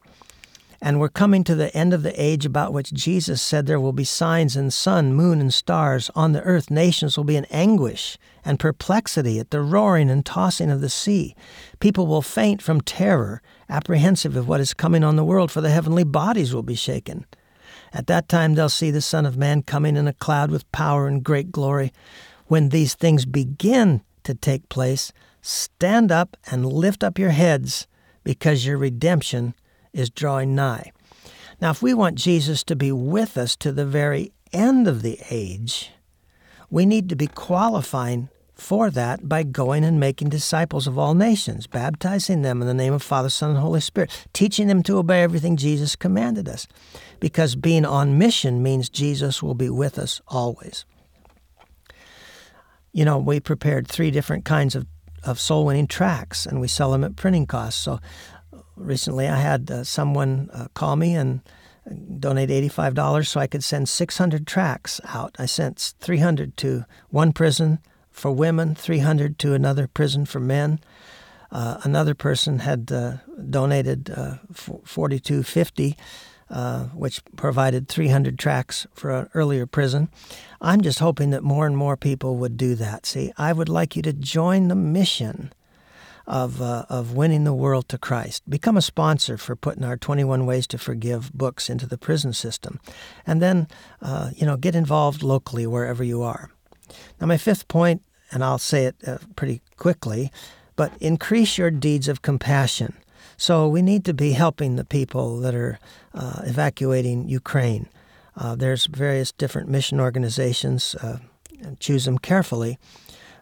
And we're coming to the end of the age about which Jesus said there will be signs in sun, moon, and stars. On the earth, nations will be in anguish and perplexity at the roaring and tossing of the sea. People will faint from terror, apprehensive of what is coming on the world, for the heavenly bodies will be shaken. At that time, they'll see the Son of Man coming in a cloud with power and great glory. When these things begin to take place, stand up and lift up your heads, because your redemption is drawing nigh. Now, if we want Jesus to be with us to the very end of the age, we need to be qualifying for that by going and making disciples of all nations, baptizing them in the name of Father, Son, and Holy Spirit, teaching them to obey everything Jesus commanded us. Because being on mission means Jesus will be with us always. You know, we prepared three different kinds of, of soul winning tracts and we sell them at printing costs. So recently I had uh, someone uh, call me and donate $85 so I could send 600 tracts out. I sent 300 to one prison for women, 300 to another prison for men. Uh, another person had uh, donated uh, 4250 uh, which provided 300 tracts for an earlier prison. I'm just hoping that more and more people would do that. See, I would like you to join the mission of, uh, of winning the world to Christ. Become a sponsor for putting our 21 Ways to Forgive books into the prison system. And then, uh, you know, get involved locally wherever you are. Now, my fifth point, and I'll say it uh, pretty quickly, but increase your deeds of compassion. So we need to be helping the people that are uh, evacuating Ukraine. Uh, there's various different mission organizations. Uh, choose them carefully,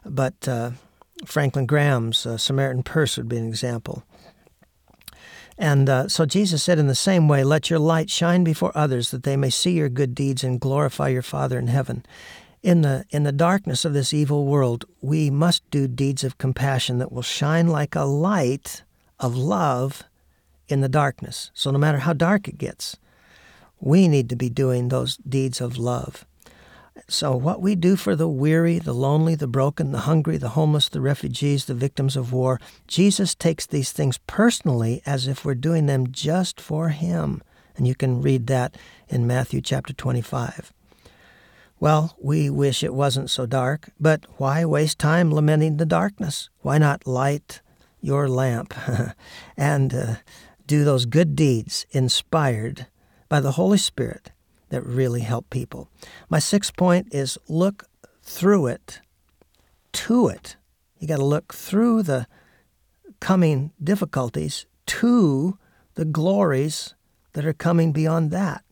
but Franklin Graham's uh, Samaritan Purse would be an example. And uh, so Jesus said, in the same way, let your light shine before others that they may see your good deeds and glorify your Father in heaven. In the, in the darkness of this evil world, we must do deeds of compassion that will shine like a light of love in the darkness. So, no matter how dark it gets, we need to be doing those deeds of love. So, what we do for the weary, the lonely, the broken, the hungry, the homeless, the refugees, the victims of war, Jesus takes these things personally as if we're doing them just for Him. And you can read that in Matthew chapter 25. Well, we wish it wasn't so dark, but why waste time lamenting the darkness? Why not light your lamp and uh, do those good deeds inspired by the Holy Spirit that really help people. My sixth point is look through it to it. You got to look through the coming difficulties to the glories that are coming beyond that.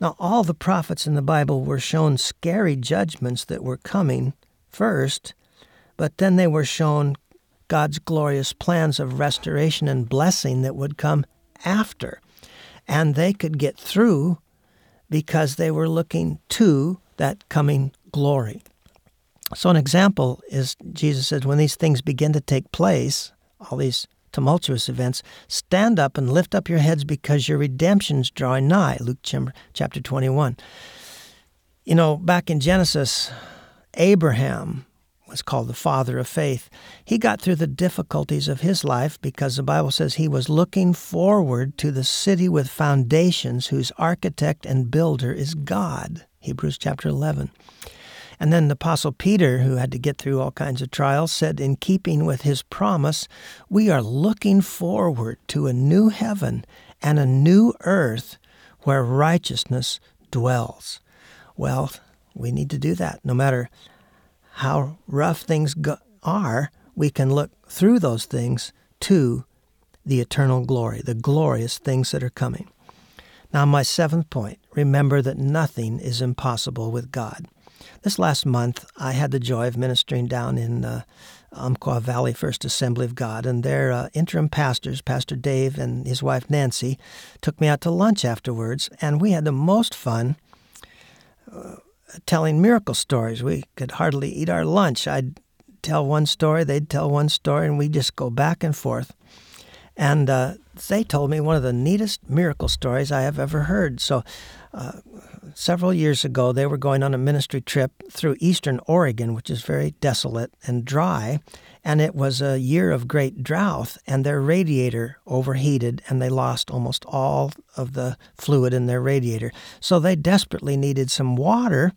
Now, all the prophets in the Bible were shown scary judgments that were coming first, but then they were shown God's glorious plans of restoration and blessing that would come after. And they could get through because they were looking to that coming glory. So, an example is Jesus says, when these things begin to take place, all these tumultuous events, stand up and lift up your heads because your redemption's drawing nigh. Luke chapter 21. You know, back in Genesis, Abraham was called the father of faith. He got through the difficulties of his life because the Bible says he was looking forward to the city with foundations whose architect and builder is God. Hebrews chapter 11. And then the Apostle Peter, who had to get through all kinds of trials, said, in keeping with his promise, we are looking forward to a new heaven and a new earth where righteousness dwells. Well, we need to do that no matter how rough things go- are, we can look through those things to the eternal glory, the glorious things that are coming. Now, my seventh point remember that nothing is impossible with God. This last month, I had the joy of ministering down in uh, Umpqua Valley First Assembly of God, and their uh, interim pastors, Pastor Dave and his wife Nancy, took me out to lunch afterwards, and we had the most fun. Uh, telling miracle stories. We could hardly eat our lunch. I'd tell one story, they'd tell one story, and we'd just go back and forth. And uh, they told me one of the neatest miracle stories I have ever heard. So, uh, several years ago, they were going on a ministry trip through eastern Oregon, which is very desolate and dry. And it was a year of great drought, and their radiator overheated, and they lost almost all of the fluid in their radiator. So, they desperately needed some water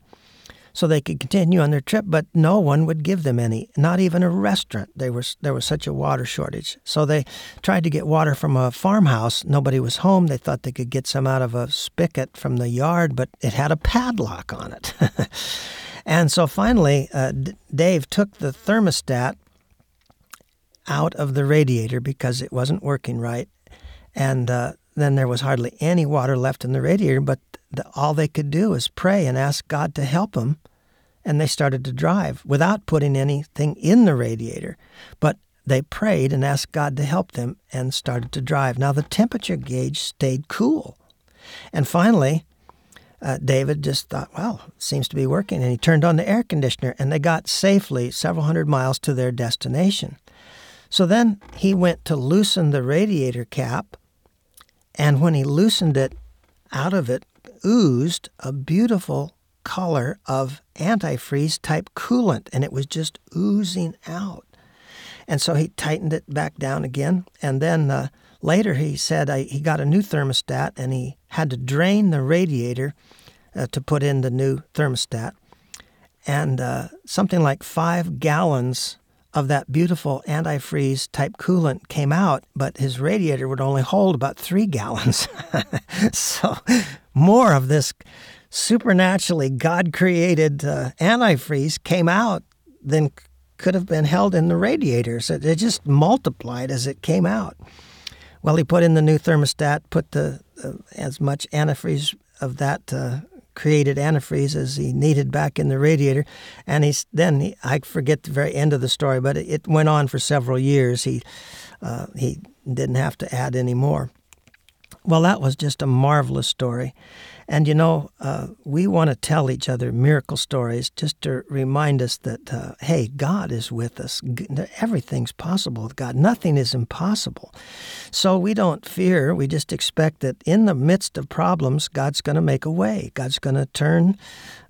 so they could continue on their trip, but no one would give them any, not even a restaurant. They were, there was such a water shortage. So they tried to get water from a farmhouse. Nobody was home. They thought they could get some out of a spigot from the yard, but it had a padlock on it. and so finally, uh, Dave took the thermostat out of the radiator because it wasn't working right. And uh, then there was hardly any water left in the radiator, but the, all they could do was pray and ask God to help them. And they started to drive without putting anything in the radiator. But they prayed and asked God to help them and started to drive. Now, the temperature gauge stayed cool. And finally, uh, David just thought, well, it seems to be working. And he turned on the air conditioner and they got safely several hundred miles to their destination. So then he went to loosen the radiator cap. And when he loosened it, out of it oozed a beautiful color of antifreeze type coolant, and it was just oozing out. And so he tightened it back down again. And then uh, later he said I, he got a new thermostat and he had to drain the radiator uh, to put in the new thermostat. And uh, something like five gallons of that beautiful antifreeze type coolant came out, but his radiator would only hold about three gallons. so, more of this supernaturally God created uh, antifreeze came out than could have been held in the radiator. So it just multiplied as it came out. Well, he put in the new thermostat, put the uh, as much antifreeze of that uh, created antifreeze as he needed back in the radiator. And he's then he, I forget the very end of the story, but it, it, went on for several years. He uh, he didn't have to add any more. Well, that was just a marvelous story. And you know, uh, we want to tell each other miracle stories just to remind us that, uh, hey, God is with us. Everything's possible with God. Nothing is impossible. So we don't fear. We just expect that in the midst of problems, God's going to make a way. God's going to turn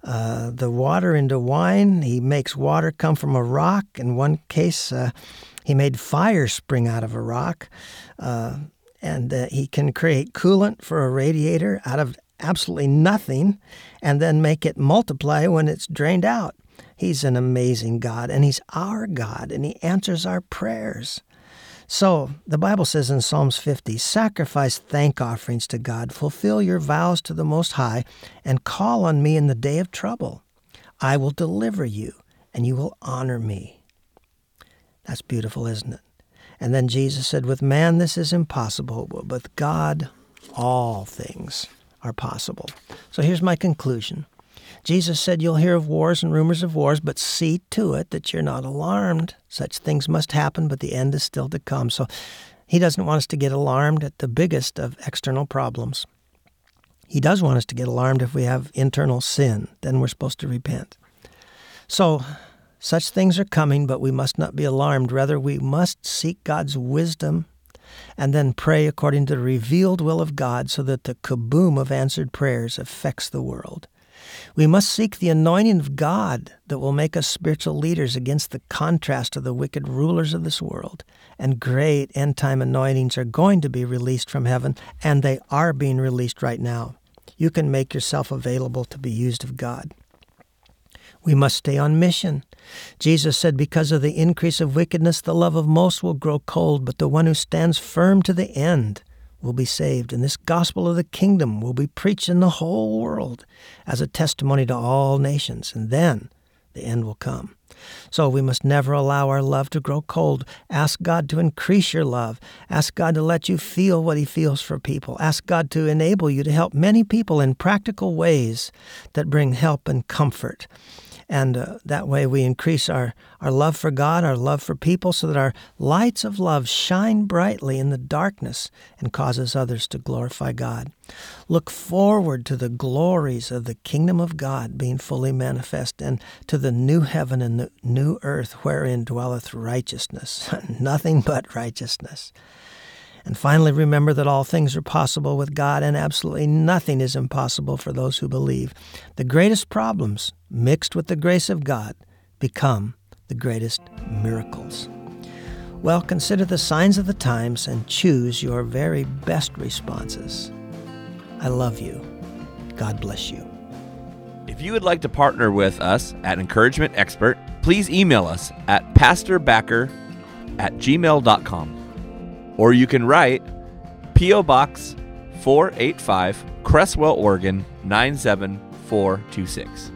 uh, the water into wine. He makes water come from a rock. In one case, uh, he made fire spring out of a rock. And uh, he can create coolant for a radiator out of absolutely nothing and then make it multiply when it's drained out. He's an amazing God, and He's our God, and He answers our prayers. So the Bible says in Psalms 50 Sacrifice thank offerings to God, fulfill your vows to the Most High, and call on me in the day of trouble. I will deliver you, and you will honor me. That's beautiful, isn't it? And then Jesus said, With man this is impossible, but with God all things are possible. So here's my conclusion. Jesus said, You'll hear of wars and rumors of wars, but see to it that you're not alarmed. Such things must happen, but the end is still to come. So he doesn't want us to get alarmed at the biggest of external problems. He does want us to get alarmed if we have internal sin, then we're supposed to repent. So, such things are coming, but we must not be alarmed. Rather, we must seek God's wisdom and then pray according to the revealed will of God so that the kaboom of answered prayers affects the world. We must seek the anointing of God that will make us spiritual leaders against the contrast of the wicked rulers of this world. And great end time anointings are going to be released from heaven, and they are being released right now. You can make yourself available to be used of God. We must stay on mission. Jesus said, Because of the increase of wickedness, the love of most will grow cold, but the one who stands firm to the end will be saved. And this gospel of the kingdom will be preached in the whole world as a testimony to all nations. And then the end will come. So we must never allow our love to grow cold. Ask God to increase your love. Ask God to let you feel what He feels for people. Ask God to enable you to help many people in practical ways that bring help and comfort. And uh, that way we increase our, our love for God, our love for people, so that our lights of love shine brightly in the darkness and causes others to glorify God. Look forward to the glories of the kingdom of God being fully manifest and to the new heaven and the new earth wherein dwelleth righteousness, nothing but righteousness. And finally, remember that all things are possible with God and absolutely nothing is impossible for those who believe. The greatest problems, mixed with the grace of God, become the greatest miracles. Well, consider the signs of the times and choose your very best responses. I love you. God bless you. If you would like to partner with us at Encouragement Expert, please email us at pastorbacker at gmail.com or you can write P.O. Box 485, Creswell, Oregon 97426.